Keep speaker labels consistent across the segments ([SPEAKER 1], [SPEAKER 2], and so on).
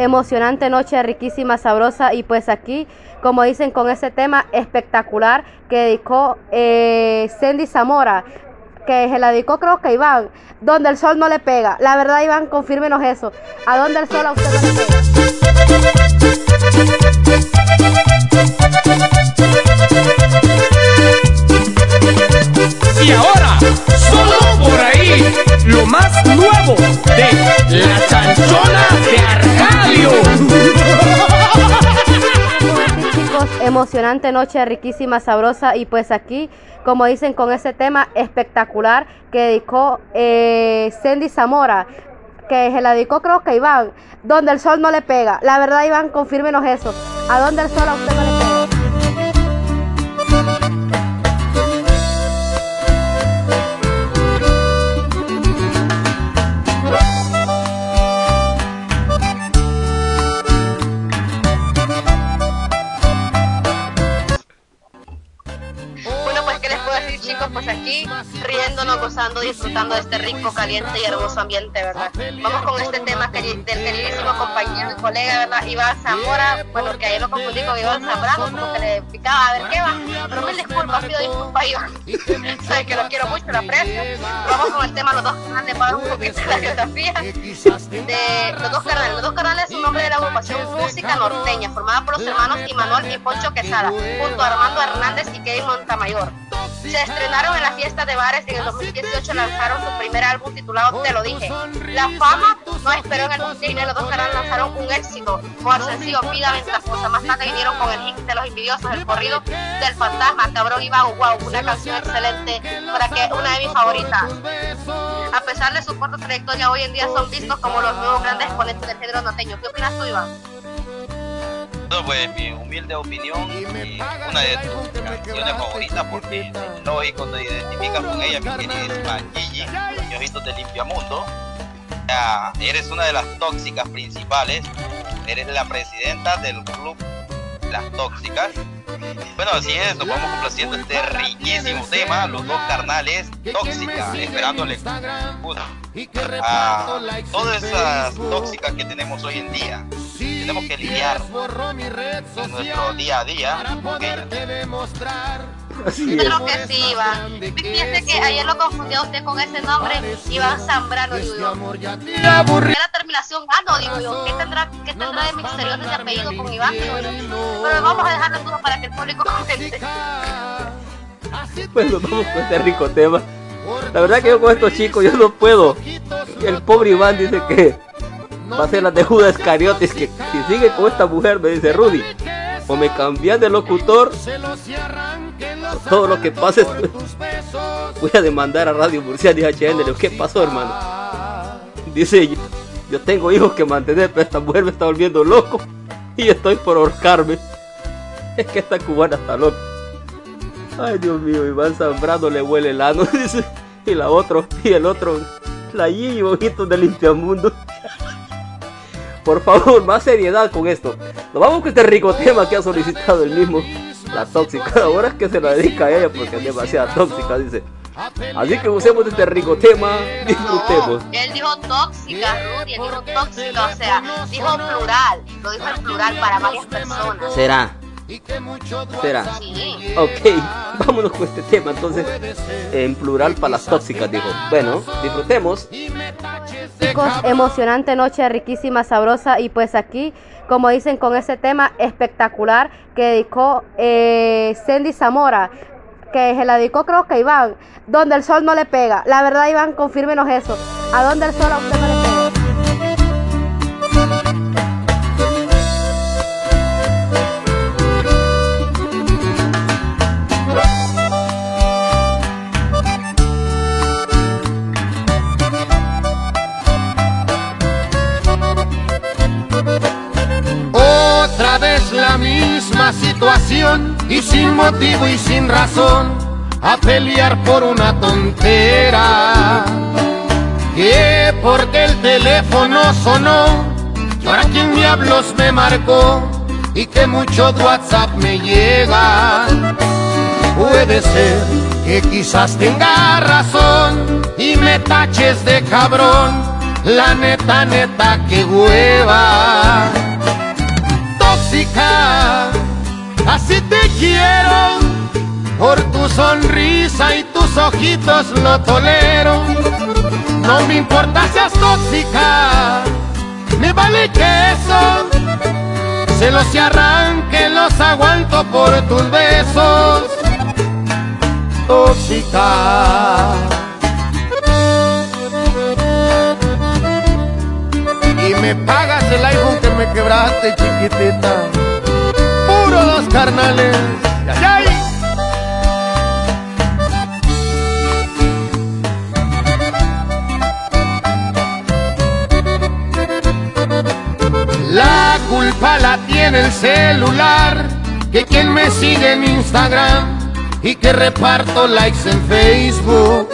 [SPEAKER 1] emocionante noche, riquísima, sabrosa y pues aquí, como dicen con ese tema espectacular que dedicó eh, Zamora, que se la dedicó creo que Iván, donde el sol no le pega. La verdad Iván, confírmenos eso. ¿A dónde el sol a usted le pega?
[SPEAKER 2] Y ahora, solo por ahí, lo más nuevo de la chanchona de Arcadio.
[SPEAKER 1] emocionante noche, riquísima, sabrosa y pues aquí, como dicen con ese tema espectacular que dedicó eh, Sandy Zamora, que se la dedicó creo que Iván, donde el sol no le pega. La verdad Iván, confírmenos eso. ¿A dónde el sol a usted no le pega?
[SPEAKER 3] Disfrutando de este rico, caliente y hermoso ambiente, ¿verdad? Vamos con este tema que- del queridísimo compañero y colega, ¿verdad? Iván Zamora, bueno, que ayer lo confundí con Iván Zambrano, como que le picaba, a ver qué va. Pero mil disculpas, pido disculpas, Iván. Sabes que lo quiero mucho, lo aprecio. Vamos con el tema Los Dos Canales, para un poquito de la geografía. De Los Dos Canales. Los Dos Canales es un nombre de la agrupación Música Norteña, formada por los hermanos Imanuel y Poncho Quesada, junto a Armando Hernández y Kevin Montamayor. Se estrenaron en la fiesta de bares en el 2018 lanzaron su primer álbum titulado Te lo dije. La fama no esperó en el 2019, los dos canales lanzaron un éxito con sencillo Vida Ventajosa. Más tarde vinieron con el hit de los envidiosos, el corrido del fantasma, cabrón y vago, wow, una canción excelente para que una de mis favoritas. A pesar de su corta trayectoria, hoy en día son vistos como los nuevos grandes exponentes del género norteño. ¿Qué opinas tú, Iván?
[SPEAKER 4] Bueno, pues mi humilde opinión y una de tus canciones favoritas porque cuando te identificas con ella, mi queridísima Gigi, los ojitos de Limpiamundo, ya eres una de las tóxicas principales, eres la presidenta del club Las Tóxicas. Bueno, así es, nos vamos complaciendo este riquísimo tema, los dos carnales tóxicas, esperándole a todas esas tóxicas que tenemos hoy en día. Tenemos que lidiar en nuestro día a día.
[SPEAKER 5] Así es.
[SPEAKER 3] Creo que sí, Iván. Fíjese que ayer lo confundió usted con ese nombre, Iván Zambrano, digo yo. ¿Qué la terminación? Ah, no, digo yo. ¿Qué tendrá, qué tendrá de misterioso ese apellido con Iván? Digo yo. Pero vamos a dejarlo todo para que el público comente.
[SPEAKER 5] Pues nos vamos con este rico tema. La verdad que yo con estos chicos yo no puedo. El pobre Iván dice que va a ser la de Judas Iscariotes que si sigue con esta mujer me dice Rudy o me cambias de locutor todo lo que pase voy a demandar a Radio Murcia y HN. Le ¿qué pasó hermano? Dice yo, yo tengo hijos que mantener pero esta mujer me está volviendo loco y estoy por ahorcarme. Es que esta cubana está loca. Ay, Dios mío, Iván Zambrano le huele el ano. Y la otro, y el otro, la Gigi Ojitos de Limpiamundo. Por favor, más seriedad con esto. Nos vamos con este rico tema que ha solicitado el mismo, la tóxica. Ahora es que se la dedica a ella porque es demasiado tóxica, dice. Así que usemos este rico tema, disfrutemos.
[SPEAKER 3] Él dijo tóxica, Rudy, él dijo tóxica, o sea, dijo plural, lo dijo en plural para varias personas.
[SPEAKER 5] ¿Será?
[SPEAKER 3] Sí.
[SPEAKER 5] Ok, vámonos con este tema entonces. En plural para las tóxicas, dijo. Bueno, disfrutemos.
[SPEAKER 1] Chicos, emocionante noche, riquísima, sabrosa y pues aquí, como dicen con ese tema espectacular que dedicó eh, Zamora, que se la dedicó creo que Iván, donde el sol no le pega. La verdad Iván, confírmenos eso. ¿A dónde el sol a usted no le pega?
[SPEAKER 6] Situación y sin motivo y sin razón a pelear por una tontera. Que porque el teléfono sonó, y ahora quién diablos me marcó y que mucho WhatsApp me llega. Puede ser que quizás tenga razón y me taches de cabrón La neta, neta, que hueva. Tóxica, así te quiero. Por tu sonrisa y tus ojitos lo tolero. No me importa seas tóxica, me vale que eso. Se los arranque, los aguanto por tus besos. Tóxica. Y me pagas el iPhone que me quebraste, chiquitita. Carnales. La culpa la tiene el celular, que quien me sigue en Instagram y que reparto likes en Facebook.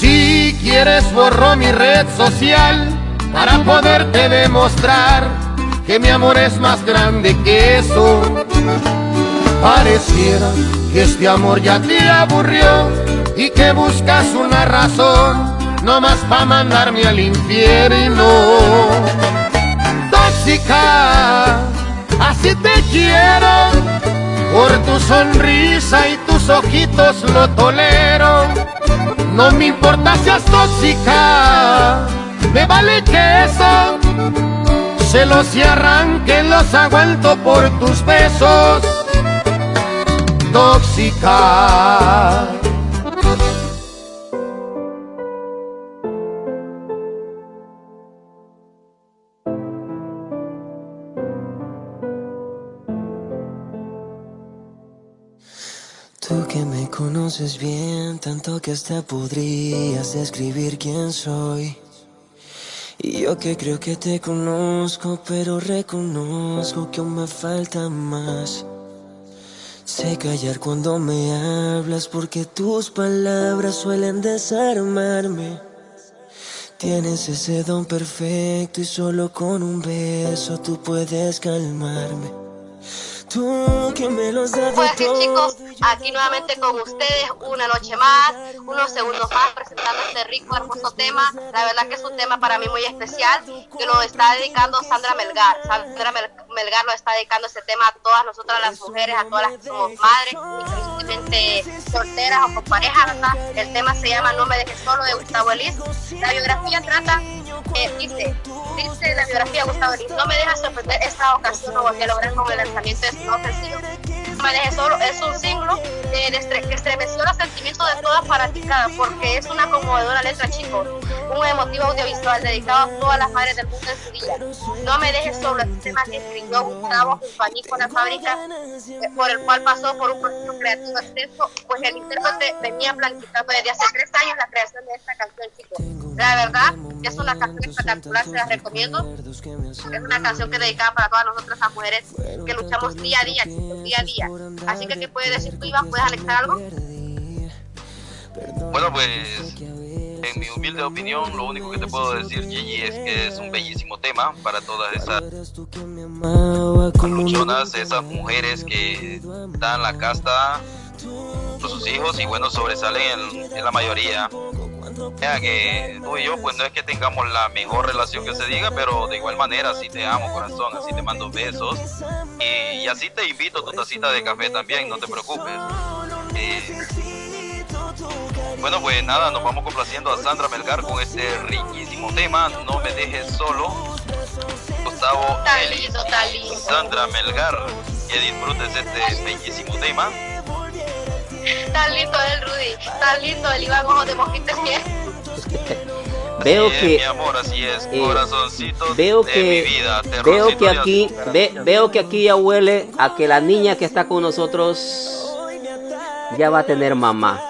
[SPEAKER 6] Si quieres borro mi red social para poderte demostrar que mi amor es más grande que eso. Pareciera que este amor ya te aburrió y que buscas una razón nomás para mandarme al infierno tóxica, así te quiero. Por tu sonrisa y tus ojitos lo tolero. No me importa seas tóxica, me vale que eso. Se los y arranque, los aguanto por tus besos. Tóxica.
[SPEAKER 7] Tú que me conoces bien, tanto que hasta podrías describir quién soy. Y yo que creo que te conozco, pero reconozco que aún me falta más. Sé callar cuando me hablas porque tus palabras suelen desarmarme. Tienes ese don perfecto y solo con un beso tú puedes calmarme.
[SPEAKER 3] Pues
[SPEAKER 7] de
[SPEAKER 3] sí, chicos, aquí nuevamente con ustedes, una noche más, unos segundos más, presentando este rico, hermoso tema. La verdad que es un tema para mí muy especial, que lo está dedicando Sandra Melgar. Sandra Mel- Melgar lo está dedicando este tema a todas nosotras las mujeres, a todas las que somos madres, inclusivemente solteras o con pareja, ¿verdad? El tema se llama No me dejes solo de Gustavo Elis. La biografía trata, eh, dice, dice la biografía de Gustavo Elis, no me dejas sorprender esta ocasión, no volví a lograr con el lanzamiento de su nuevo. Dejes solo, es un de estre- que estremeció los sentimientos de todas fanaticadas, porque es una conmovedora letra, chicos. Un emotivo audiovisual dedicado a todas las madres del mundo en su día. No me dejes solo, un tema que escribió Gustavo a Nico la fábrica, eh, por el cual pasó por un proceso creativo extenso, pues el intérprete venía planificando desde hace tres años la creación de esta canción, chicos. La verdad, es una canción espectacular, se la recomiendo. Es una canción que dedicada para todas nosotras las mujeres que luchamos día a día, día a día. Así que, ¿qué puedes decir tú, Iván? ¿Puedes anexar algo?
[SPEAKER 4] Bueno, pues en mi humilde opinión, lo único que te puedo decir, Gigi, es que es un bellísimo tema para todas esas luchonas, esas mujeres que dan la casta por sus hijos y bueno, sobresalen en, en la mayoría. Ya que tú y yo, pues no es que tengamos la mejor relación que se diga, pero de igual manera, así te amo, corazón, así te mando besos. Y, y así te invito a tu tacita de café también, no te preocupes. Eh, bueno, pues nada, nos vamos complaciendo a Sandra Melgar con este riquísimo tema, No me dejes solo. Gustavo Eli. Sandra Melgar, que disfrutes este bellísimo tema.
[SPEAKER 3] Tan lindo el Rudy, tan lindo el Iván Ojo de Mosquita Fiel.
[SPEAKER 5] Veo
[SPEAKER 4] es,
[SPEAKER 5] que
[SPEAKER 4] mi amor, así es,
[SPEAKER 5] eh,
[SPEAKER 4] corazoncitos
[SPEAKER 5] veo
[SPEAKER 4] de
[SPEAKER 5] que
[SPEAKER 4] mi vida,
[SPEAKER 5] veo que aquí ve- veo que aquí ya huele a que la niña que está con nosotros ya va a tener mamá.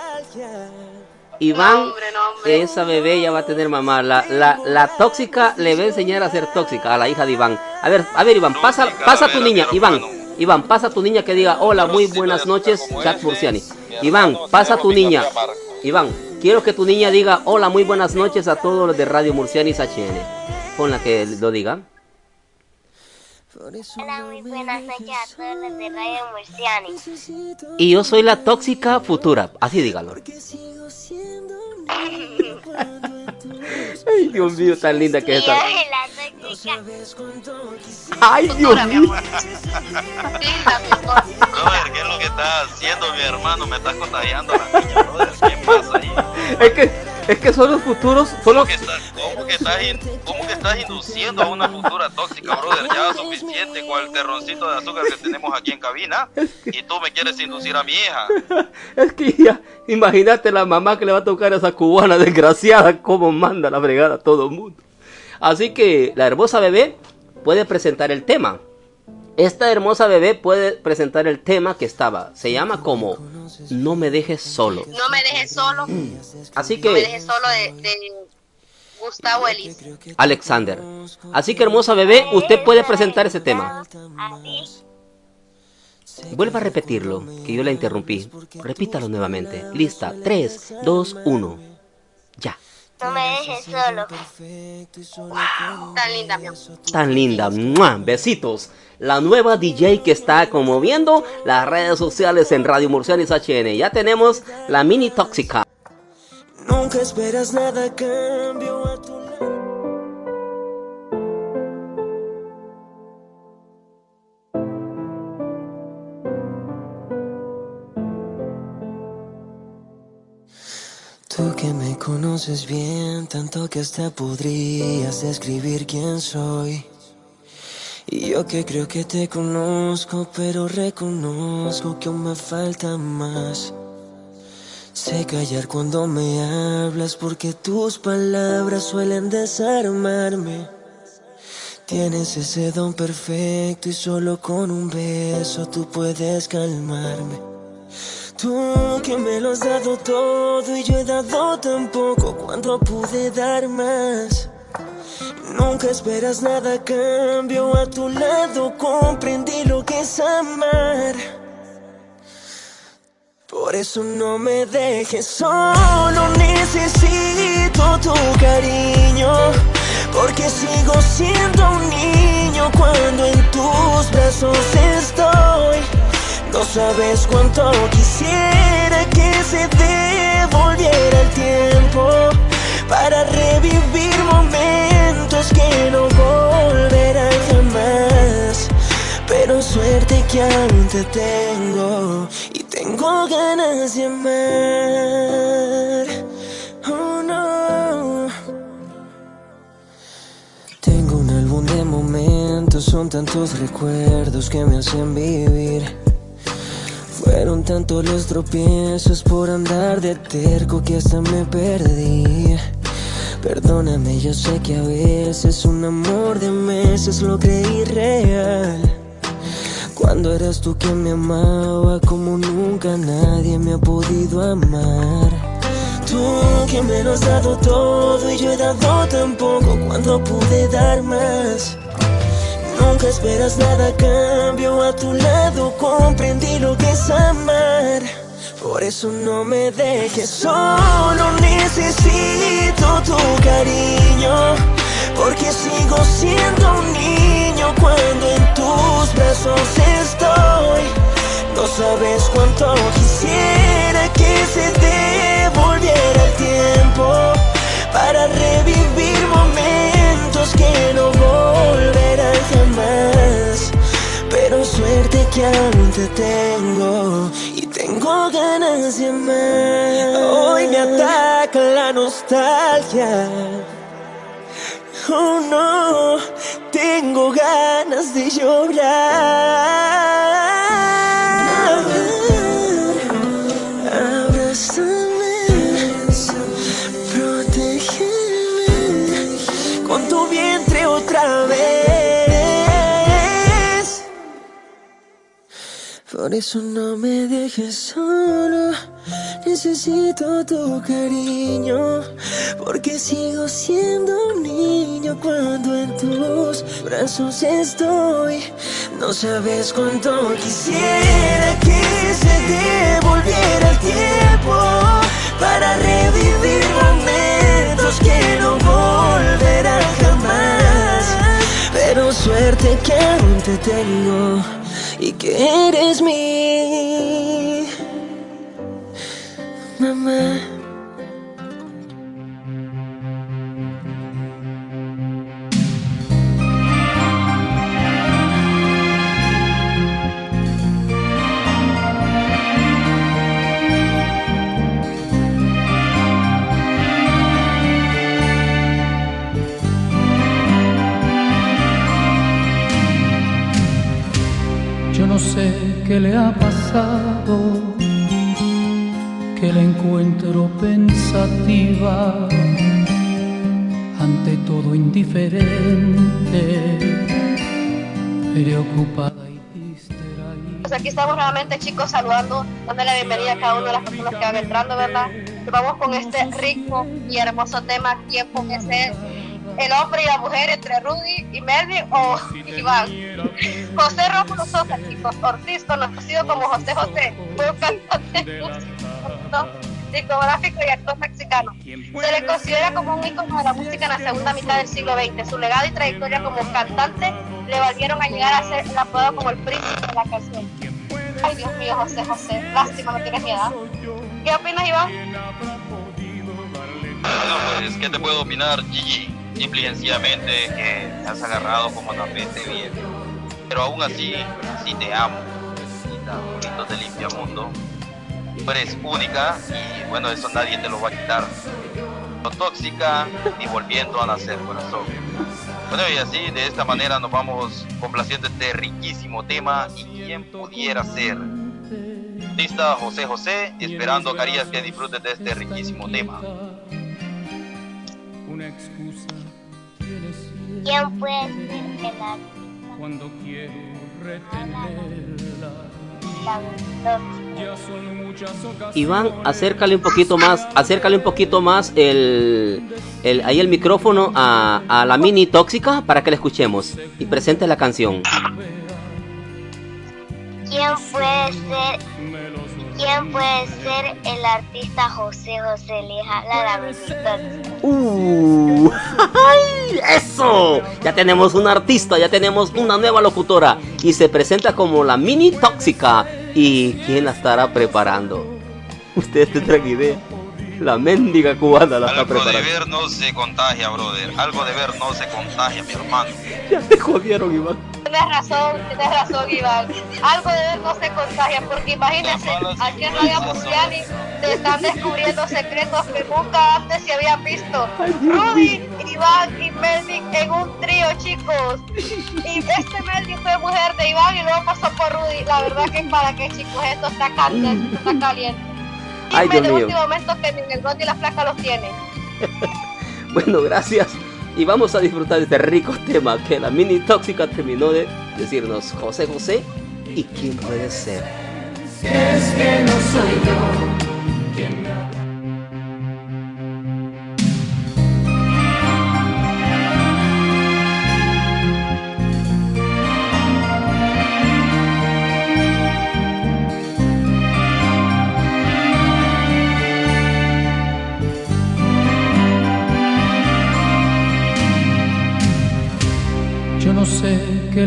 [SPEAKER 5] Iván,
[SPEAKER 3] No, hombre, no, hombre.
[SPEAKER 5] esa bebé ya va a tener mamá. La, la, la tóxica le va a enseñar a ser tóxica a la hija de Iván. A ver, a ver, Iván, pasa, pasa
[SPEAKER 4] a
[SPEAKER 5] tu niña, Iván. Iván, pasa a tu niña que diga hola, muy buenas noches, Chat Murciani. Iván, pasa a tu niña. Iván, quiero que tu niña diga hola, muy buenas noches a todos los de Radio Murcianis HN. Pon la que lo diga.
[SPEAKER 8] Hola, muy buenas noches a todos los de Radio Murciani.
[SPEAKER 5] Y yo soy la tóxica futura. Así dígalo. Ay, Dios mío, tan linda que es esta. Ay, Dios mío.
[SPEAKER 4] Brother, ¿qué es lo que estás haciendo, mi hermano? Me estás contagiando a la niña, brother. ¿Qué pasa ahí?
[SPEAKER 5] Es que, es que son los futuros, son
[SPEAKER 4] ¿Cómo
[SPEAKER 5] los...
[SPEAKER 4] que, estás, cómo, que estás, in- cómo que estás induciendo a una futura tóxica, brother? Ya es suficiente con el terroncito de azúcar que tenemos aquí en cabina. Y tú me quieres inducir a mi hija.
[SPEAKER 5] Es que ya, imagínate la mamá que le va a tocar a esa cubana desgraciada, cómo manda la fregada a todo el mundo. Así que la hermosa bebé puede presentar el tema. Esta hermosa bebé puede presentar el tema que estaba. Se llama como No me dejes solo.
[SPEAKER 3] No me dejes solo.
[SPEAKER 5] Así
[SPEAKER 3] No me
[SPEAKER 5] que,
[SPEAKER 3] dejes solo de, de Gustavo Elis.
[SPEAKER 5] Alexander. Así que hermosa bebé, usted puede presentar ese tema. Vuelva a repetirlo, que yo la interrumpí. Repítalo nuevamente. Lista. 3, 2, 1. Ya.
[SPEAKER 8] No me dejes solo.
[SPEAKER 3] Tan linda, mi amor.
[SPEAKER 5] tan linda. ¡Mua! Besitos. La nueva DJ que está conmoviendo las redes sociales en Radio Murcianis HN. Ya tenemos la mini tóxica.
[SPEAKER 9] Nunca esperas nada cambio a tu Tú que me conoces bien, tanto que hasta podrías describir quién soy. Y yo que creo que te conozco, pero reconozco que aún me falta más. Sé callar cuando me hablas porque tus palabras suelen desarmarme. Tienes ese don perfecto y solo con un beso tú puedes calmarme. Tú que me lo has dado todo y yo he dado tan poco cuando pude dar más. Nunca esperas nada a cambio, a tu lado comprendí lo que es amar. Por eso no me dejes solo, necesito tu cariño. Porque sigo siendo un niño cuando en tus brazos estoy. No sabes cuánto quisiera que se devolviera el tiempo para revivir momentos que no volverán jamás. Pero suerte que aún te tengo y tengo ganas de amar. Oh no. Tengo un álbum de momentos, son tantos recuerdos que me hacen vivir. Fueron tantos los tropiezos por andar de terco que hasta me perdí. Perdóname, yo sé que a veces un amor de meses lo creí real. Cuando eras tú quien me amaba como nunca nadie me ha podido amar. Tú que me lo has dado todo y yo he dado tan poco cuando pude dar más. Nunca esperas nada cambio, a tu lado comprendí lo que es amar. Por eso no me dejes solo, necesito tu cariño. Porque sigo siendo un niño cuando en tus brazos estoy. No sabes cuánto quisiera que se devolviera el tiempo para revivir momentos que no volverán jamás. Pero suerte que aún te tengo y tengo ganas de amar. Hoy me ataca la nostalgia. Oh no, tengo ganas de llorar. Por eso no me dejes solo. Necesito tu cariño. Porque sigo siendo un niño cuando en tus brazos estoy. No sabes cuánto quisiera que se devolviera el tiempo para revivir momentos que no volverán jamás. Pero suerte que aún te tengo y que eres mi mamá.
[SPEAKER 10] Qué le ha pasado, que la encuentro pensativa, ante todo indiferente, preocupada y distraída.
[SPEAKER 3] Pues aquí estamos nuevamente chicos saludando, dando la bienvenida a cada una de las personas que van entrando, ¿verdad? Vamos con este rico y hermoso tema, ¿quién puede ser el hombre y la mujer entre Rudy y Melvin o Iván? José Rómulo Sosa, chicos, Ortiz, conocido como José José, fue un cantante músico, discográfico y actor mexicano. Se le considera como un ícono de la música en la segunda mitad del siglo XX. Su legado y trayectoria como cantante le valieron a llegar a ser apodado como el príncipe de la canción. Ay, Dios mío, José José, lástima, no tienes mi edad. ¿Qué opinas, Iván?
[SPEAKER 4] Bueno, pues, ¿qué te puedo opinar, Gigi? Simple y sencillamente que te has agarrado como tapete bien. Pero aún así, así te amo. Y bonito te limpia mundo. Tú eres única y bueno, eso nadie te lo va a quitar. No tóxica ni volviendo a nacer, corazón. Bueno, y así, de esta manera nos vamos complaciendo este riquísimo tema. ¿Y quién pudiera ser? Artista José José, esperando, Carías, que disfrutes de este riquísimo tema.
[SPEAKER 10] Una excusa
[SPEAKER 8] ¿Quién puede ser el artista?
[SPEAKER 10] cuando quiero retenerla. Ya son muchas ocasiones.
[SPEAKER 5] Iván, acércale un poquito más, acércale un poquito más el, el ahí el micrófono a, a la mini tóxica para que la escuchemos y presente la canción.
[SPEAKER 8] ¿Quién puede ser ¿Quién puede ser el artista José José? Le jala la bonita.
[SPEAKER 5] Uh, ¡ay! ¡Eso! Ya tenemos una artista, ya tenemos una nueva locutora y se presenta como la mini tóxica. ¿Y quién la estará preparando? Ustedes tendrán idea. La mendiga cubana la está
[SPEAKER 4] Algo de
[SPEAKER 5] preparando.
[SPEAKER 4] ver no se contagia, brother. Algo de ver no se contagia, mi hermano.
[SPEAKER 5] Ya te jodieron, Iván.
[SPEAKER 3] Tienes razón, tienes razón, Iván. Algo de él no se contagia, porque imagínense, aquí en Radio Musiani se están descubriendo secretos que nunca antes se habían visto. Rudy, Iván y Melvin en un trío, chicos. Y este Melvin fue mujer de Iván y luego pasó por Rudy. La verdad que para qué, chicos, esto está caliente, esto está caliente.
[SPEAKER 5] Ay,
[SPEAKER 3] Dime
[SPEAKER 5] Dios
[SPEAKER 3] de
[SPEAKER 5] mío.
[SPEAKER 3] último momento que ni el Gondi y la flaca los tienen.
[SPEAKER 5] Bueno, gracias. Y vamos a disfrutar de este rico tema que la mini tóxica terminó de decirnos José José y quién puede ser.
[SPEAKER 10] Es que no soy yo quien me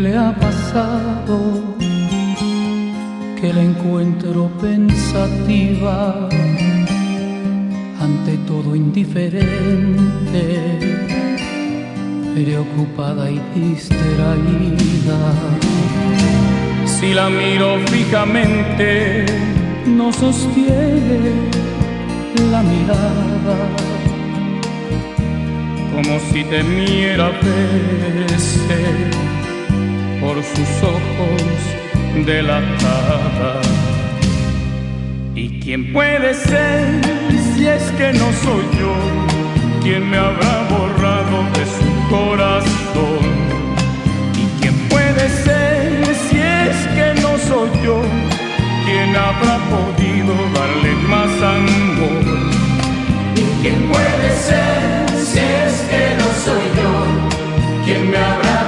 [SPEAKER 10] le ha pasado, que la encuentro pensativa, ante todo indiferente, preocupada y distraída. Si la miro fijamente, no sostiene la mirada como si temiera verse por sus ojos delatada. ¿Y quién puede ser si es que no soy yo? ¿Quién me habrá borrado de su corazón? ¿Y quién puede ser si es que no soy yo? ¿Quién habrá podido darle más amor? ¿Y quién puede ser si es que no soy yo? ¿Quién me habrá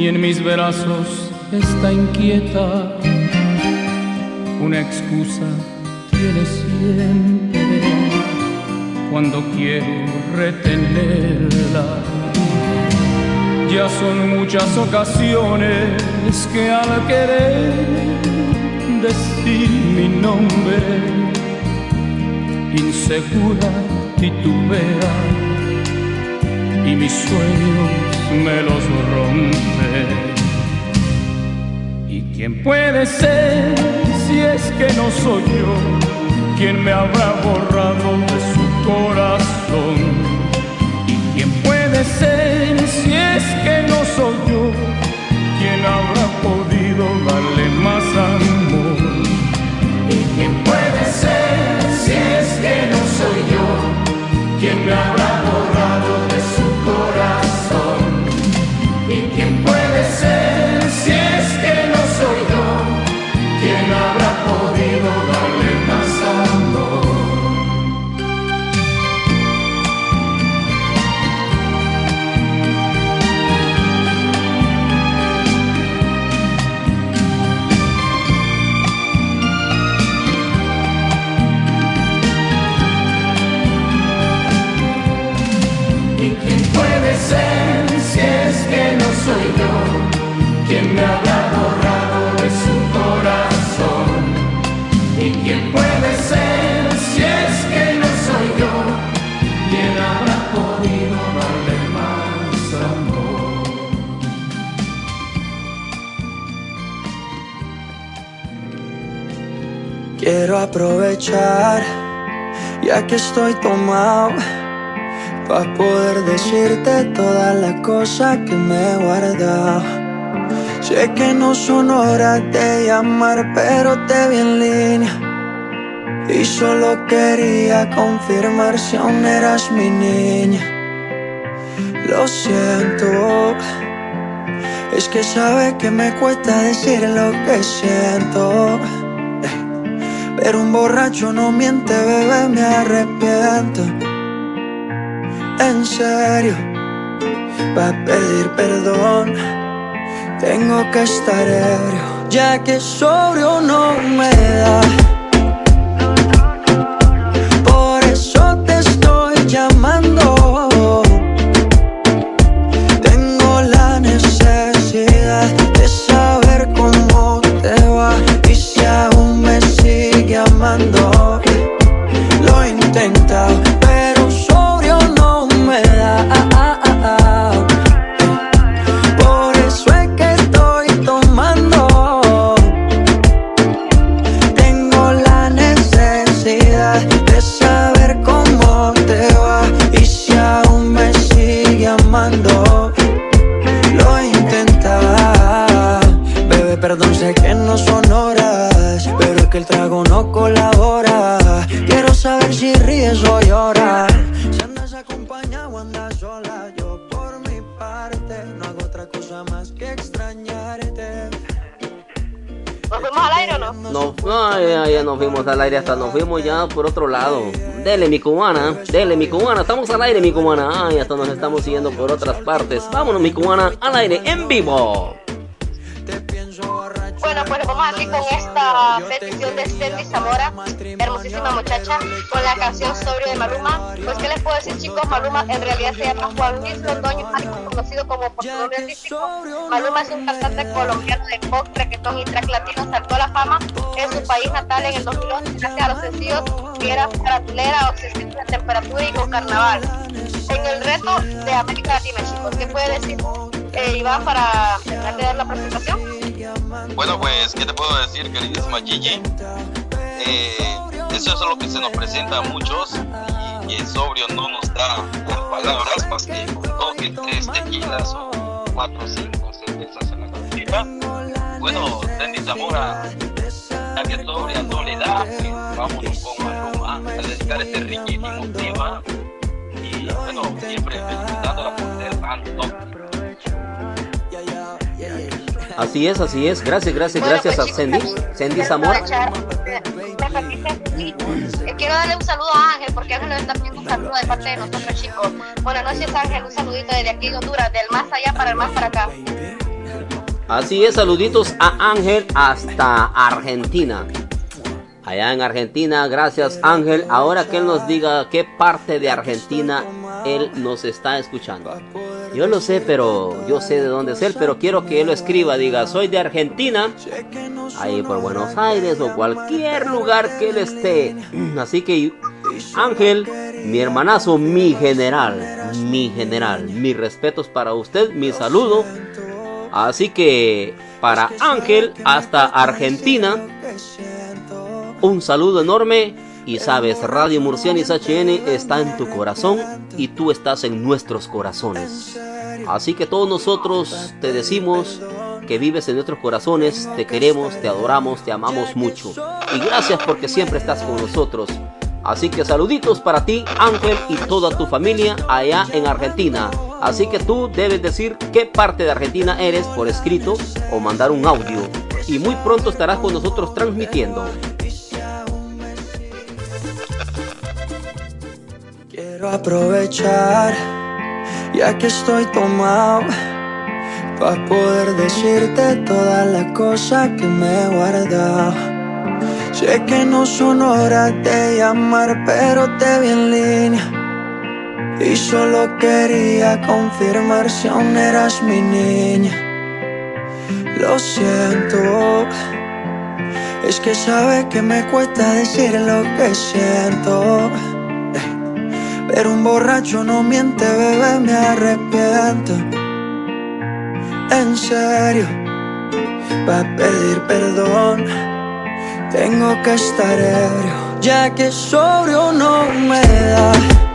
[SPEAKER 10] y en mis brazos está inquieta una excusa tiene siempre cuando quiero retenerla. Ya son muchas ocasiones que al querer decir mi nombre, insegura titubea y mis sueños me los rompe. ¿Y quién puede ser si es que no soy yo quien me habrá borrado de su corazón? ¿Y quién puede ser si es que no soy yo quien habrá podido darle más amor? ¿Y quién puede ser si es que no soy yo quien me habrá
[SPEAKER 7] Quiero aprovechar, ya que estoy tomado, para poder decirte todas las cosas que me he guardado. Sé que no son horas de llamar, pero te vi en línea. Y solo quería confirmar si aún eras mi niña. Lo siento, es que sabe que me cuesta decir lo que siento. Pero un borracho no miente, bebé, me arrepiento. En serio, para pedir perdón, tengo que estar ebrio, ya que sobrio no me da.
[SPEAKER 3] ¿Nos fuimos al aire o no?
[SPEAKER 5] No, no, ya, ya nos fuimos al aire, hasta nos fuimos ya por otro lado. Dele mi cubana, dele mi cubana, estamos al aire mi cubana. Ay, hasta nos estamos siguiendo por otras partes. Vámonos mi cubana al aire en vivo.
[SPEAKER 3] Bueno, pues vamos aquí con esta petición de Cindy Zamora, hermosísima muchacha, con la canción Sobrio de Maluma. Pues, ¿qué les puedo decir, chicos? Maluma en realidad se llama Juan Luis Londoño, conocido como por su nombre artístico. Maluma es un cantante colombiano de pop, reggaetón y track latino, saltó a la fama en su país natal en el 2011 gracias a los sencillos que era Faratulera, Obsesión de Temperatura y con Carnaval. En el reto de América Latina, chicos, ¿qué puede decir eh, Iván para terminar de dar la presentación?
[SPEAKER 4] Bueno, pues, ¿qué te puedo decir, queridísima Gigi? Eh, eso es lo que se nos presenta a muchos y, el sobrio no nos da palabras más que dos y tres tequilas o cuatro cinco cervezas en la cartera. Bueno, Cindy Zamora, ya que sobria no le da, pues vámonos con Maluma a dedicar este riquísimo tema y bueno, siempre felicitándola por ser tan top.
[SPEAKER 5] Así es, así es. Gracias, gracias,
[SPEAKER 3] Bueno,
[SPEAKER 5] gracias a
[SPEAKER 3] pues,
[SPEAKER 5] Cindy
[SPEAKER 3] quiero
[SPEAKER 5] Zamora.
[SPEAKER 3] sí. Eh, Quiero darle un saludo a Ángel porque Ángel nos está pidiendo un saludo de parte de nosotros chicos. Buenas noches Ángel, un saludito desde aquí de Honduras, del más allá para el más para acá.
[SPEAKER 5] Así es, saluditos a Ángel hasta Argentina. Allá en Argentina, gracias Ángel. Ahora que él nos diga qué parte de Argentina él nos está escuchando. Yo lo sé, pero yo sé de dónde es él, pero quiero que él lo escriba, diga, soy de Argentina, ahí por Buenos Aires o cualquier lugar que él esté. Así que Ángel, mi hermanazo, mi general, mi general, mis respetos para usted, mi saludo. Así que para Ángel hasta Argentina, un saludo enorme y sabes, Radio Murcianis HN está en tu corazón y tú estás en nuestros corazones. Así que todos nosotros te decimos que vives en nuestros corazones, te queremos, te adoramos, te amamos mucho. Y gracias porque siempre estás con nosotros. Así que saluditos para ti, Ángel, y toda tu familia allá en Argentina. Así que tú debes decir qué parte de Argentina eres por escrito o mandar un audio. Y muy pronto estarás con nosotros transmitiendo.
[SPEAKER 7] Quiero aprovechar, ya que estoy tomado, para poder decirte toda la cosa que me he guardado. Sé que no son horas de llamar, pero te vi en línea. Y solo quería confirmar si aún eras mi niña. Lo siento. Es que sabe que me cuesta decir lo que siento. Pero un borracho no miente, bebé, me arrepiento. En serio, va a pedir perdón. Tengo que estar ebrio, ya que sobrio no me da.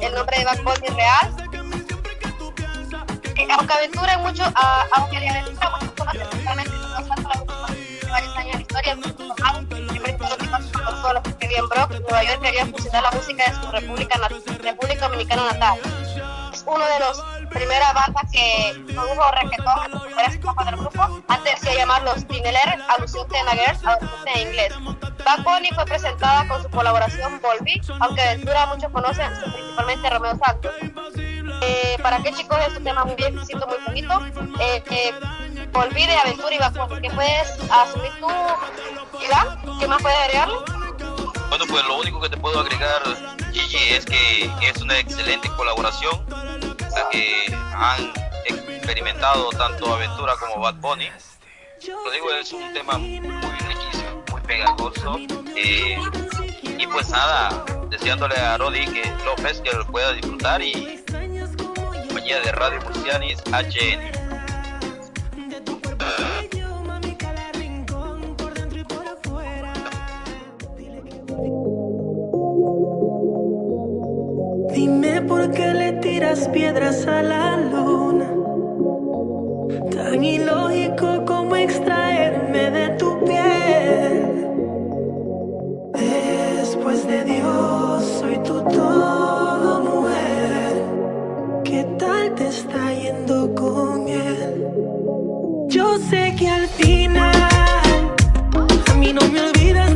[SPEAKER 3] el nombre de Bad Bunny real. Que aunque aventura mucho, a, aunque le aventura mucho conoce principalmente no tanto la última varios años de historia, siempre tuvo que pasar por todos los que vivían Brock, Nueva York quería fusionar la música de su República, República Dominicana natal uno de los primeras bandas que produjo reggaetón en los primeros copas del grupo, antes se llamaban los Tineleres, alusión a Girls, alusión en inglés. Bad Bunny fue presentada con su colaboración Volvi, aunque de altura muchos conocen, principalmente Romeo Santos. Eh, ¿Para qué chicos? es un tema muy bien, siento muy bonito. Eh, eh, de Aventura y Bad Bunny, ¿qué puedes asumir tú, Iván? ¿Qué más puedes agregarle?
[SPEAKER 4] Bueno, pues lo único que te puedo agregar, Gigi, es que es una excelente colaboración, la que han experimentado tanto Aventura como Bad Bunny. Lo digo, es un tema muy riquísimo, muy pegajoso. Eh, y pues nada, deseándole a Rodi que López que lo pueda disfrutar y compañía de Radio Murcianis HN.
[SPEAKER 11] Dime por qué le tiras piedras a la luna. Tan ilógico como extraerme de tu piel. Después de Dios, soy tu todo, mujer. ¿Qué tal te está yendo con él? Yo sé que al final a mí no me olvidas.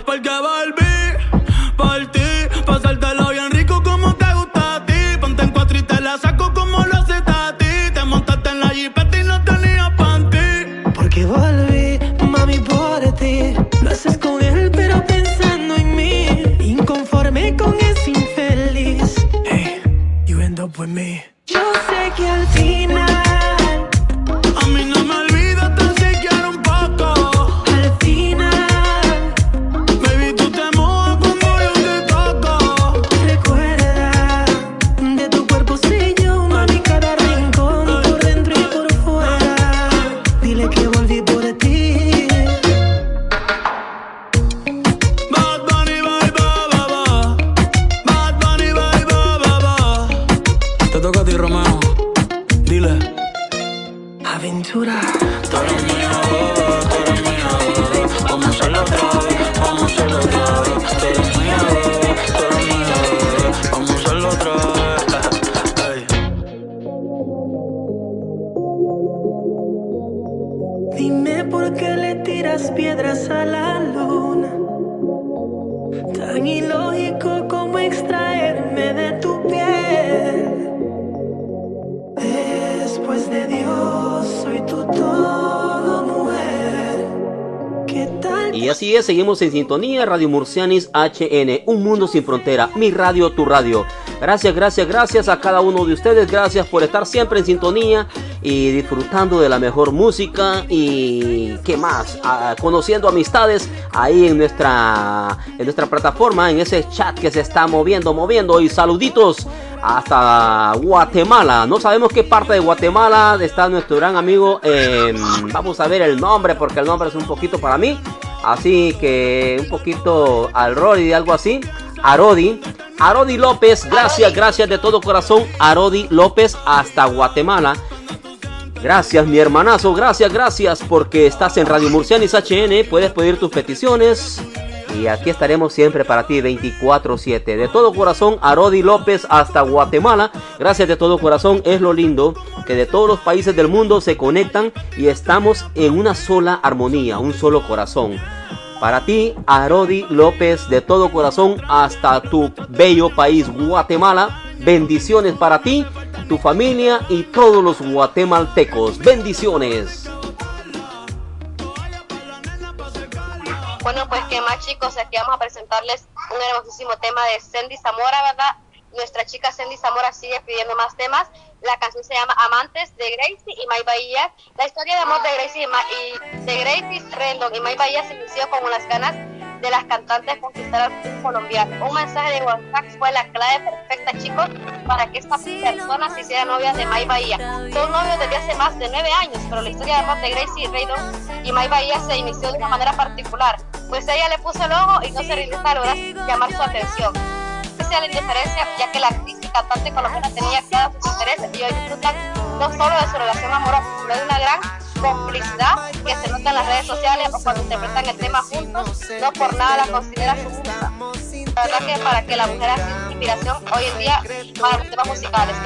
[SPEAKER 5] Polka seguimos en sintonía, Radio Murcianis HN, Un Mundo Sin Frontera, mi radio, tu radio. Gracias, gracias, gracias a cada uno de ustedes, gracias por estar siempre en sintonía y disfrutando de la mejor música y qué más, Ah, conociendo amistades ahí en nuestra, en nuestra plataforma, en ese chat que se está moviendo, moviendo y saluditos hasta Guatemala. No sabemos qué parte de Guatemala está nuestro gran amigo. eh, vamos a ver el nombre porque el nombre es un poquito para mí. Así que un poquito al Rodi, algo así. Arodi. Arodi López, gracias, gracias de todo corazón. Arodi López hasta Guatemala. Gracias, mi hermanazo, gracias, gracias, porque estás en Radio Murcianis HN. Puedes pedir tus peticiones. Y aquí estaremos siempre para ti 24-7. De todo corazón, Arodi López hasta Guatemala. Gracias de todo corazón. Es lo lindo que de todos los países del mundo se conectan y estamos en una sola armonía, un solo corazón. Para ti, Arodi López, de todo corazón hasta tu bello país, Guatemala. Bendiciones para ti, tu familia y todos los guatemaltecos. Bendiciones.
[SPEAKER 3] Bueno, pues que más chicos, aquí vamos a presentarles un hermosísimo tema de Sandy Zamora, ¿verdad? Nuestra chica Sandy Zamora sigue pidiendo más temas. La canción se llama Amantes de Gracie y May Bahía. La historia de amor de Gracie y, Ma- y de Gracie Rendon y May Bahía se inició con las ganas de las cantantes conquistar al público colombiano. Un mensaje de WhatsApp fue la clave perfecta, chicos, para que estas personas se hicieran novias de May Bahía. Son novios desde hace más de nueve años, pero la historia de amor de Gracie Rendon y May Bahía se inició de una manera particular, pues ella le puso el ojo y no se rindió hasta lograr llamar su atención. Pese a la indiferencia, ya que la actriz y cantante colombiana tenía claros sus intereses y hoy disfrutan no solo de su relación amorosa, sino de una gran complicidad que se nota en las redes sociales o cuando interpretan el tema juntos, no por nada la considera su musa. La verdad que para que la mujer haga inspiración hoy en día para los temas musicales.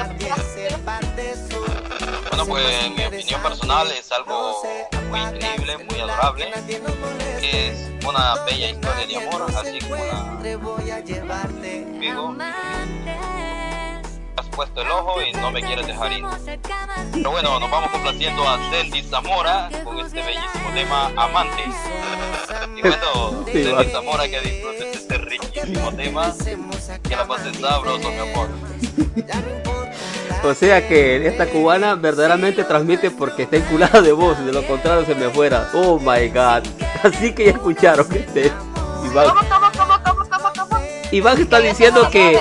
[SPEAKER 4] Bueno, pues en mi opinión personal es algo muy increíble, muy adorable. Es una bella historia de amor, así como la amigo. Puesto el ojo y no me quieres dejar ir. Pero bueno, nos vamos complaciendo a Sandy Zamora con este bellísimo tema Amante. Y bueno,
[SPEAKER 5] Sí,
[SPEAKER 4] Zamora, que disfrutes de este riquísimo tema. Que la pases sabroso, mi amor.
[SPEAKER 5] O sea que esta cubana verdaderamente transmite porque está enculada de voz, de lo contrario se me fuera. Oh my god. Así que ya escucharon este. Iván, Iván está diciendo que,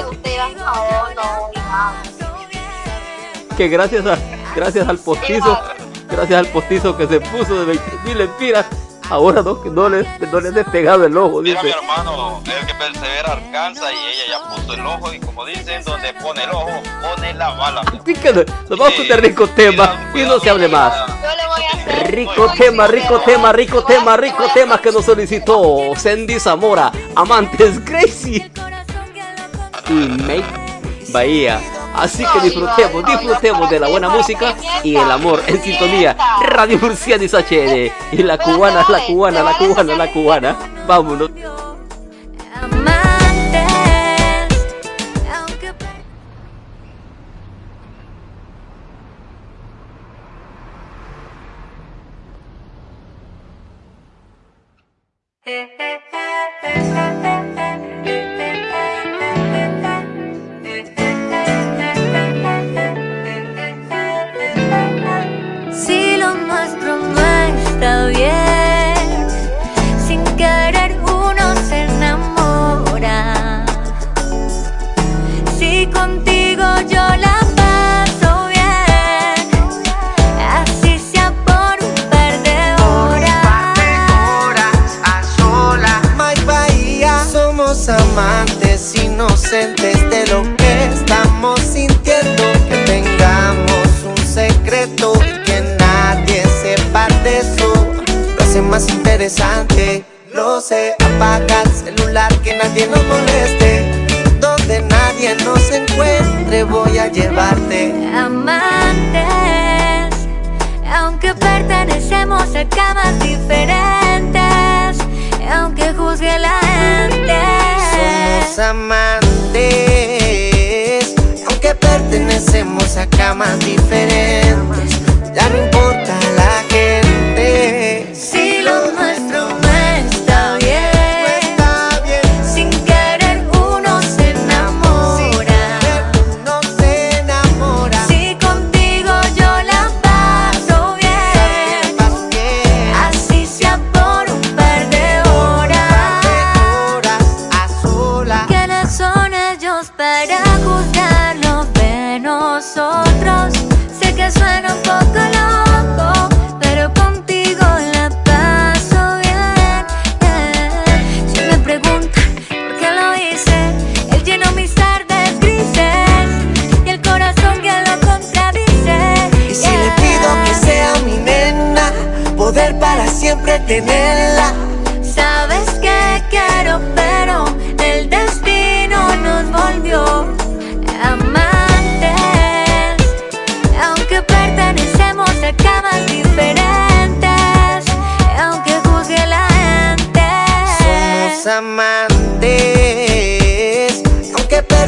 [SPEAKER 5] que gracias a gracias al postizo, gracias al postizo que se puso de 20 mil empiras, ahora no, que no le, no le he despegado el ojo,
[SPEAKER 4] Mira mi
[SPEAKER 5] dice.
[SPEAKER 4] hermano, el que persevera alcanza y ella ya puso el ojo y como dicen, donde pone el ojo, pone la bala.
[SPEAKER 5] Así que nos vamos con este rico tema y no se hable más.
[SPEAKER 3] Yo le voy a hacer.
[SPEAKER 5] Rico tema, rico tema, rico tema, rico tema que nos solicitó Sandy Zamora, Amantes Gracie y Make Bahía. Así que disfrutemos, disfrutemos de la buena música y el amor en sintonía. Radio Murcianis HN y la cubana, la cubana, la cubana, la cubana. Vámonos.
[SPEAKER 12] Si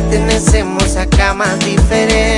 [SPEAKER 13] pertenecemos a camas diferentes.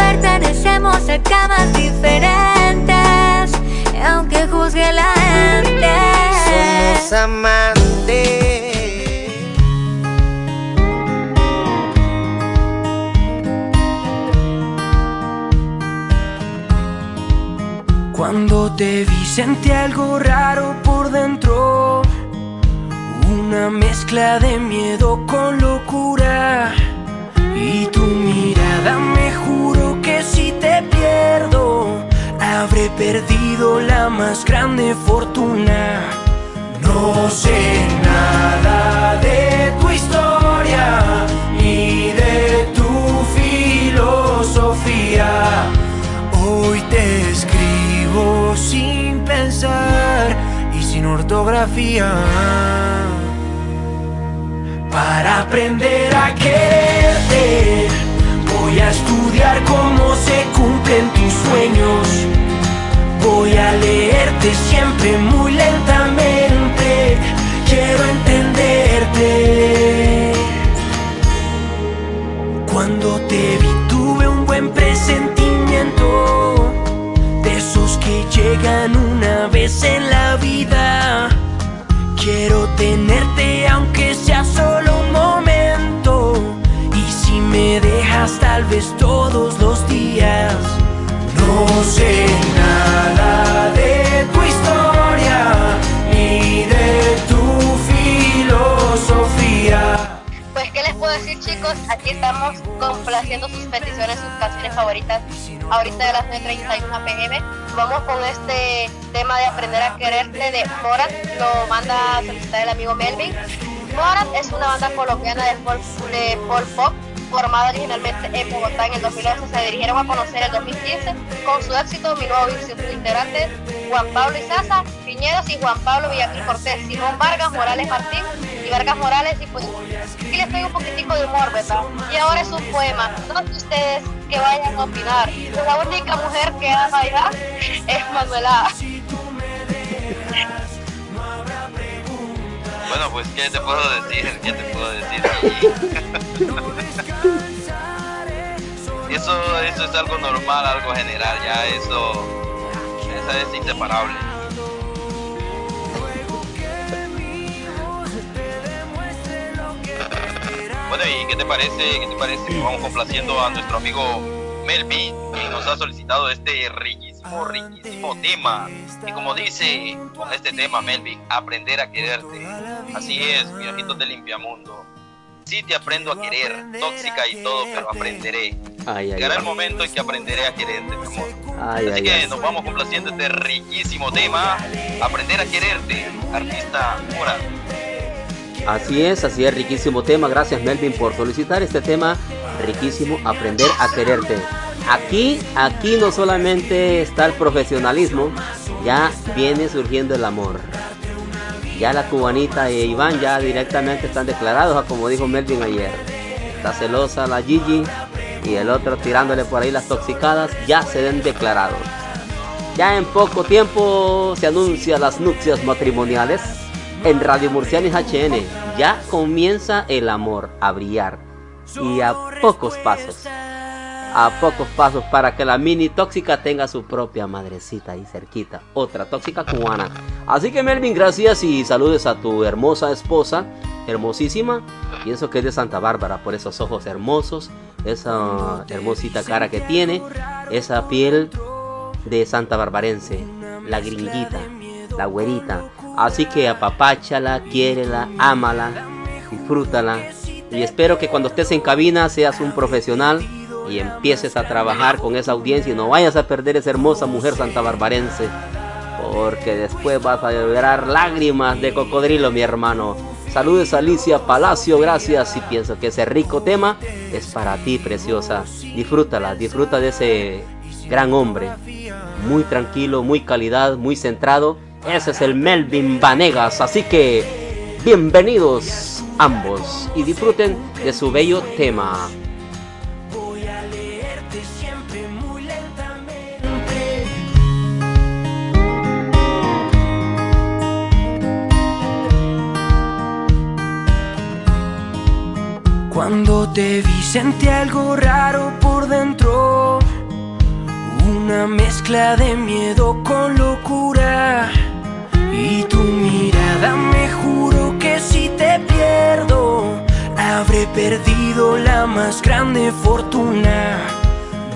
[SPEAKER 14] Pertenecemos a camas diferentes
[SPEAKER 13] Aunque juzgue la gente.
[SPEAKER 14] Somos amantes.
[SPEAKER 9] Cuando te vi sentí algo raro por dentro Una mezcla de miedo con locura. Y tu mirada me juro que si te pierdo, habré perdido la más grande fortuna. No sé nada de tu historia, ni de tu filosofía. Hoy te escribo sin pensar y sin ortografía. Para aprender a quererte Voy a estudiar cómo se cumplen tus sueños. Voy a leerte siempre muy lentamente Quiero entenderte. Cuando te vi tuve un buen presentimiento De esos que llegan una vez en la vida. Quiero tenerte aunque seas tal vez todos los días. No sé nada de tu historia ni de tu filosofía.
[SPEAKER 3] Pues, ¿qué les puedo decir, chicos? Aquí estamos complaciendo sus peticiones, sus canciones favoritas. Ahorita de las 9.31 pm. Vamos con este tema de aprender a quererte de Morat. Lo manda a solicitar el amigo Melvin. Morat es una banda colombiana de folk, de folk pop formada originalmente en Bogotá en el 2011. Se dirigieron a conocer el 2015 con su éxito Mi Nuevo Vicio. Sus integrantes Juan Pablo Izaza, Piñeros y Juan Pablo Villacruz Cortés, Simón Vargas, Morales Martín y Vargas Morales. Y pues aquí les traigo un poquitico de humor, ¿verdad? Y ahora es un poema. No sé ustedes que vayan a opinar. La única mujer que ama ya es Manuela.
[SPEAKER 4] Bueno, pues, ¿qué te puedo decir? ¿Qué te puedo decir? eso, eso es algo normal, algo general, ya eso, esa es inseparable. Bueno, ¿y qué te parece? ¿Qué te parece vamos complaciendo a nuestro amigo Melvin, que nos ha solicitado este riquísimo, riquísimo tema? Y como dice con este tema, Melvin, aprender a quererte. Así es, mi ojito de limpiamundo. Sí te aprendo a querer, tóxica y todo, pero aprenderé.
[SPEAKER 5] Ay, ay,
[SPEAKER 4] Llegará el momento en que aprenderé a quererte, mi amor.
[SPEAKER 5] Ay,
[SPEAKER 4] Así
[SPEAKER 5] ay,
[SPEAKER 4] que
[SPEAKER 5] ay.
[SPEAKER 4] nos vamos complaciendo este riquísimo tema, Aprender a quererte, artista Mora.
[SPEAKER 5] Así es, así es, riquísimo tema. Gracias Melvin por solicitar este tema riquísimo, aprender a quererte. Aquí, aquí no solamente está el profesionalismo, ya viene surgiendo el amor. Ya la cubanita e Iván ya directamente están declarados, a como dijo Melvin ayer. Está celosa la Gigi y el otro tirándole por ahí las toxicadas, ya se ven declarados. Ya en poco tiempo se anuncian las nupcias matrimoniales en Radio Murcianis HN. Ya comienza el amor a brillar y a pocos pasos. A pocos pasos para que la mini tóxica tenga su propia madrecita ahí cerquita. Otra tóxica cubana. Así que Melvin, gracias y saludes a tu hermosa esposa. Hermosísima. Pienso que es de Santa Bárbara por esos ojos hermosos. Esa hermosita cara que tiene. Esa piel de Santa Barbarense, la gringuita, la güerita. Así que apapáchala, quiérela, ámala, disfrútala. Y espero que cuando estés en cabina seas un profesional y empieces a trabajar con esa audiencia y no vayas a perder esa hermosa mujer santa barbarense. Porque después vas a llorar lágrimas de cocodrilo, mi hermano. Saludos Alicia Palacio, gracias. Y pienso que ese rico tema es para ti, preciosa. Disfrútala, disfruta de ese gran hombre. Muy tranquilo, muy calidad, muy centrado. Ese es el Melvin Vanegas. Así que bienvenidos ambos y disfruten de su bello tema.
[SPEAKER 9] Cuando te vi sentí algo raro por dentro, una mezcla de miedo con locura. Y tu mirada me juro que si te pierdo, habré perdido la más grande fortuna.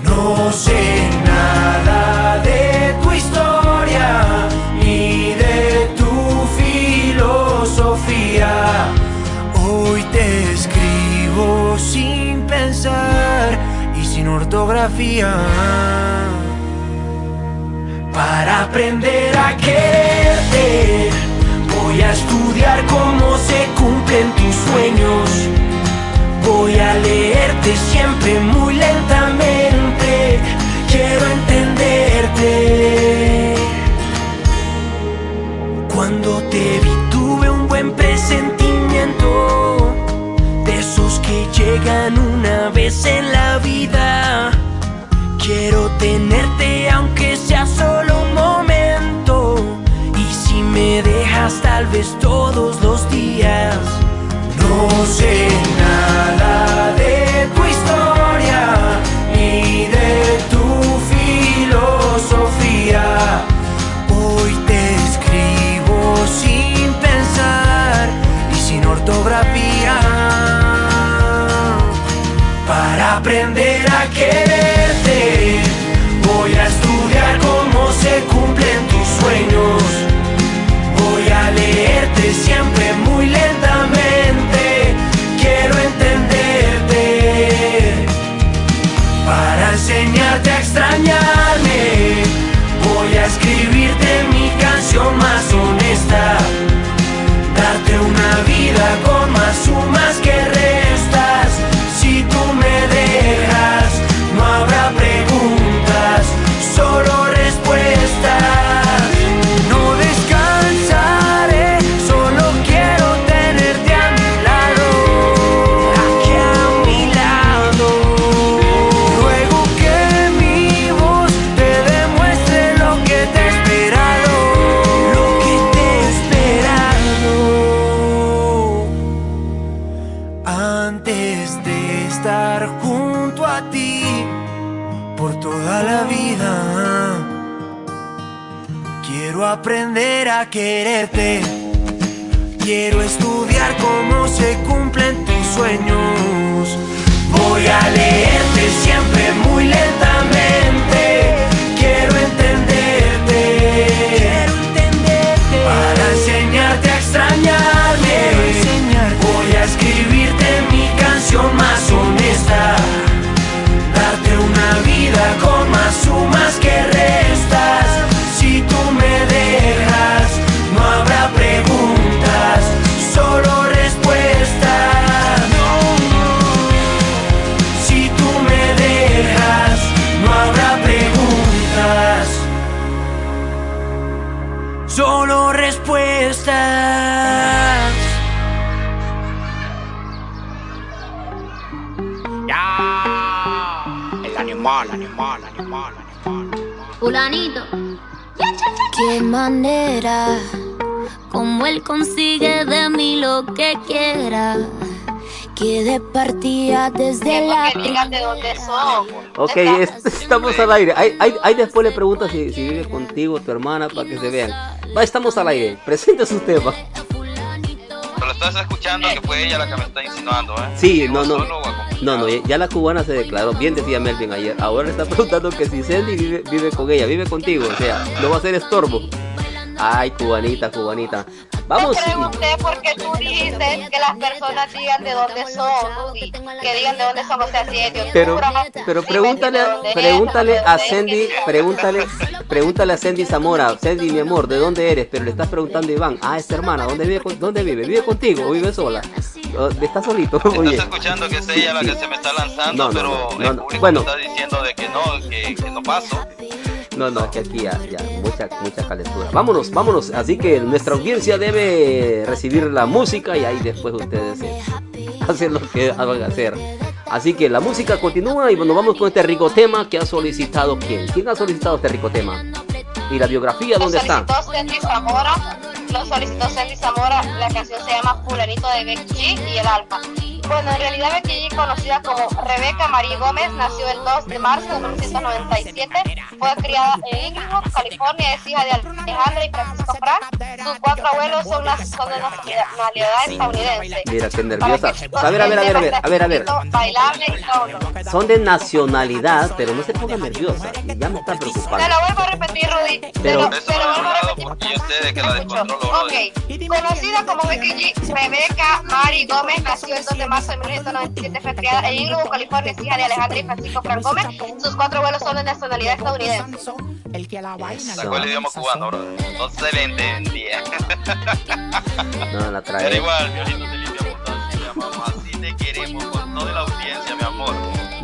[SPEAKER 9] No sé nada de tu historia sin pensar y sin ortografía. Para aprender a quererte, por toda la vida. Quiero aprender a quererte. Quiero estudiar cómo se cumplen tus sueños. Voy a leerte siempre muy lentamente. Quiero entenderte. Quiero entenderte. Para enseñarte a extrañarme. Voy a escribirte mi canción más honesta. Con más
[SPEAKER 12] Fulanito. Qué manera, como él consigue de mí lo que quiera. Que de partida desde la
[SPEAKER 3] de dónde son.
[SPEAKER 5] Ok, es- estamos al aire. Ahí, ahí- ahí después le pregunta si, si vive contigo, tu hermana, para que se vean. Va, estamos al aire. Presente su tema.
[SPEAKER 4] Estás escuchando que fue ella la que me está insinuando, ¿eh?
[SPEAKER 5] Sí, no, no. No, no, ya la cubana se declaró. Bien decía Melvin ayer. Ahora le está preguntando que si Sandy vive, vive con ella, vive contigo. O sea, no va a ser estorbo. Ay, cubanita, cubanita. Vamos.
[SPEAKER 3] Creo usted porque tú dijiste que las personas digan de dónde son, Rudy. Que digan de dónde son, o sea, si es de
[SPEAKER 5] Pero,
[SPEAKER 3] Honduras,
[SPEAKER 5] pero pregúntale, pregúntale a Sandy, pregúntale, pregúntale a Sandy Zamora, Sandy mi amor, ¿de dónde eres? Pero le estás preguntando a Iván, ah, esta hermana, ¿dónde vive? con- ¿Dónde vive? ¿Vive contigo o vive sola? ¿O ¿Está solito? Oye,
[SPEAKER 4] Estás escuchando que es ella la que se me está lanzando,
[SPEAKER 5] No, no,
[SPEAKER 4] pero
[SPEAKER 5] no, no,
[SPEAKER 4] el público
[SPEAKER 5] Bueno.
[SPEAKER 4] está diciendo de que no, que, que no paso.
[SPEAKER 5] No, no, que aquí ya, ya, mucha, mucha calentura. Vámonos, vámonos. Así que nuestra audiencia debe recibir la música y ahí después ustedes eh, hacen lo que van a hacer. Así que la música continúa y nos vamos con este rico tema que ha solicitado quién. ¿Quién ha solicitado este rico tema? ¿Y la biografía dónde está?
[SPEAKER 3] Zamora, lo solicitó Sandy Zamora, la canción se llama Fulanito de Becky y el Alfa. Bueno, en realidad Becky G, conocida como Rebeca Marie Gómez, nació el 2 de marzo de 1997, fue criada en Inglewood, California, es hija de Alejandra y Francisco Frank. Sus cuatro abuelos son, las, son de nacionalidad estadounidense.
[SPEAKER 5] Mira, qué nerviosa. A ver, a ver, a ver, a ver, a ver, a ver.
[SPEAKER 3] Bailable y todo.
[SPEAKER 5] Son de nacionalidad, pero no se ponga nerviosa. Ya me está
[SPEAKER 3] Te
[SPEAKER 5] preocupando.
[SPEAKER 3] lo vuelvo a repetir, Rudy. Te
[SPEAKER 5] Pero-
[SPEAKER 3] lo, te lo vuelvo a repetir.
[SPEAKER 4] Que la.
[SPEAKER 3] Ok, conocida como Becky G, Rebeca Mari Gómez nació el 2 de marzo de 1997, fue criada en Inglewood, California, es hija de Alejandra y Francisco Frank Gómez. Sus cuatro abuelos son de nacionalidad estadounidense.
[SPEAKER 4] Sacó el idioma cubano, bro. No se le entendía.
[SPEAKER 5] No, la
[SPEAKER 4] Pero
[SPEAKER 5] trae.
[SPEAKER 4] igual, violito te limpia mucho, así te amamos, así te queremos con toda la audiencia, mi amor.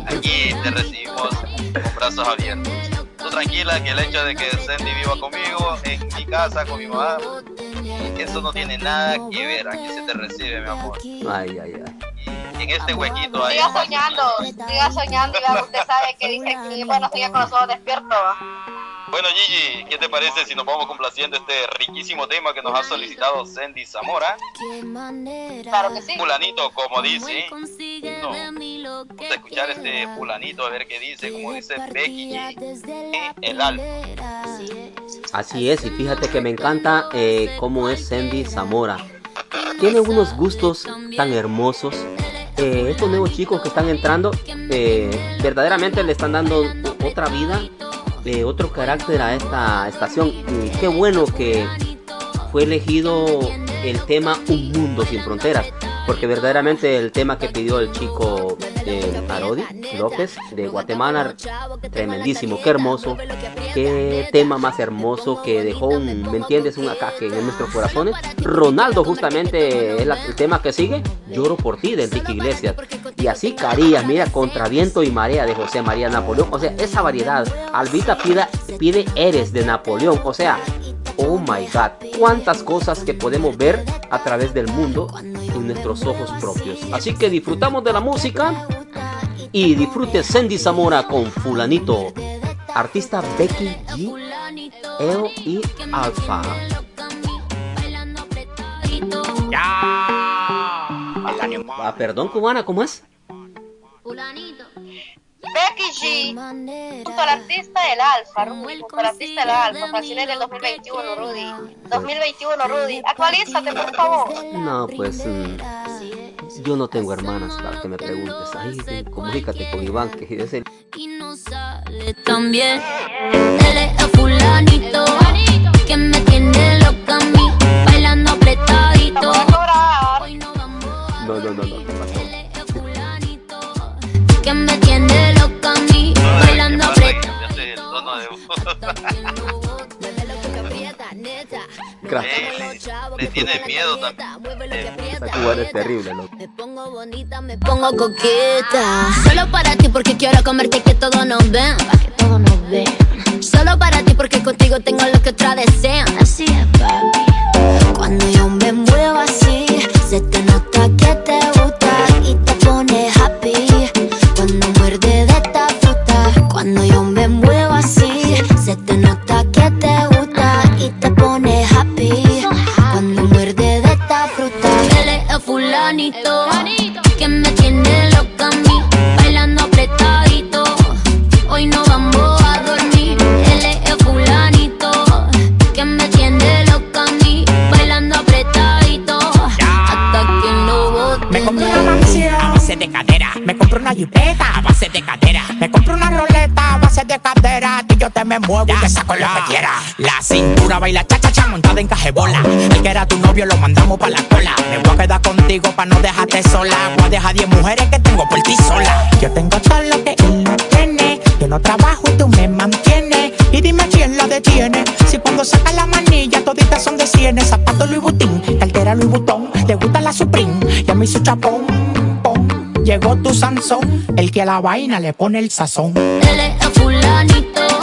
[SPEAKER 4] Aquí te recibimos con brazos abiertos. Tú tranquila que el hecho de que Sandy viva conmigo, en mi casa, con mi mamá, eso no tiene nada que ver. Aquí se te recibe, mi amor.
[SPEAKER 5] Ay, ay, ay.
[SPEAKER 4] En este huequito ahí.
[SPEAKER 3] Siga soñando, siga soñando, y usted sabe que dice que bueno, sigue con los ojos despiertos.
[SPEAKER 4] Bueno, Gigi, ¿qué te parece si nos vamos complaciendo este riquísimo tema que nos ha solicitado Sandy Zamora?
[SPEAKER 3] Claro que sí.
[SPEAKER 4] Fulanito, como dice. No, vamos a escuchar este fulanito a ver qué dice, como dice Becky G. El alfa.
[SPEAKER 5] Así es, y fíjate que me encanta eh, cómo es Sandy Zamora. Tiene unos gustos tan hermosos. Eh, estos nuevos chicos que están entrando, eh, verdaderamente le están dando otra vida, otro carácter a esta estación. Y qué bueno que fue elegido el tema Un Mundo Sin Fronteras, porque verdaderamente el tema que pidió el chico eh, Arodi López de Guatemala, tremendísimo, qué hermoso. qué tema más hermoso que dejó un, ¿me entiendes? Un acaque en nuestros corazones. Ronaldo justamente es la- el tema que sigue, Lloro por ti de Enrique Iglesias. Y así Carías, mira, Contra Viento y Marea de José María Napoleón. O sea, esa variedad. Albita pida, pide Eres de Napoleón. O sea, oh my god, cuántas cosas que podemos ver a través del mundo nuestros ojos propios. Así que disfrutamos de la música y disfrute Sandy Zamora con Fulanito. Artista Becky G, EO y Alfa. Ah, perdón, cubana, ¿cómo es?
[SPEAKER 3] Becky G, junto al artista del Alfa, Rudy, junto al artista del Alfa, canciones del 2021, Rudy. 2021, Rudy. Actualízate, por favor.
[SPEAKER 5] No, pues mm, yo no tengo hermanas para que me preguntes. Ahí comunícate con Iván, que es el
[SPEAKER 12] también. Él es el fulanito que me tiene loca a mí, bailando apretadito.
[SPEAKER 5] No, no, no, no.
[SPEAKER 12] Que me tiene loca a mí, bailando
[SPEAKER 4] el tono de voz.
[SPEAKER 5] Gracias.
[SPEAKER 4] Le tiene miedo también.
[SPEAKER 5] Esa cubana es terrible, loco.
[SPEAKER 12] Pongo coqueta. Solo para ti porque quiero comerte y que todos nos ven. Pa' que todos nos vean. Solo para ti porque contigo tengo lo que otras desean. Así es, papi. Cuando yo me muevo así, se te muevo y te
[SPEAKER 15] saco lo que quiera. La cintura baila cha cha cha montada en cajebola. El que era tu novio lo mandamos pa' la cola. Me voy a quedar contigo pa' no dejarte sola. Voy a dejar 10 mujeres que tengo por ti sola. Yo tengo todo lo que él no tiene. Yo no trabajo y tú me mantienes. Y dime quién la detiene. Si cuando saca la manilla toditas son de cienes. Zapato Louis Vuitton, cartera Louis Vuitton. Le gusta la Supreme y a mí su chapón. pom. Llegó tu Sansón, el que a la vaina le pone el sazón.
[SPEAKER 12] Él es el fulanito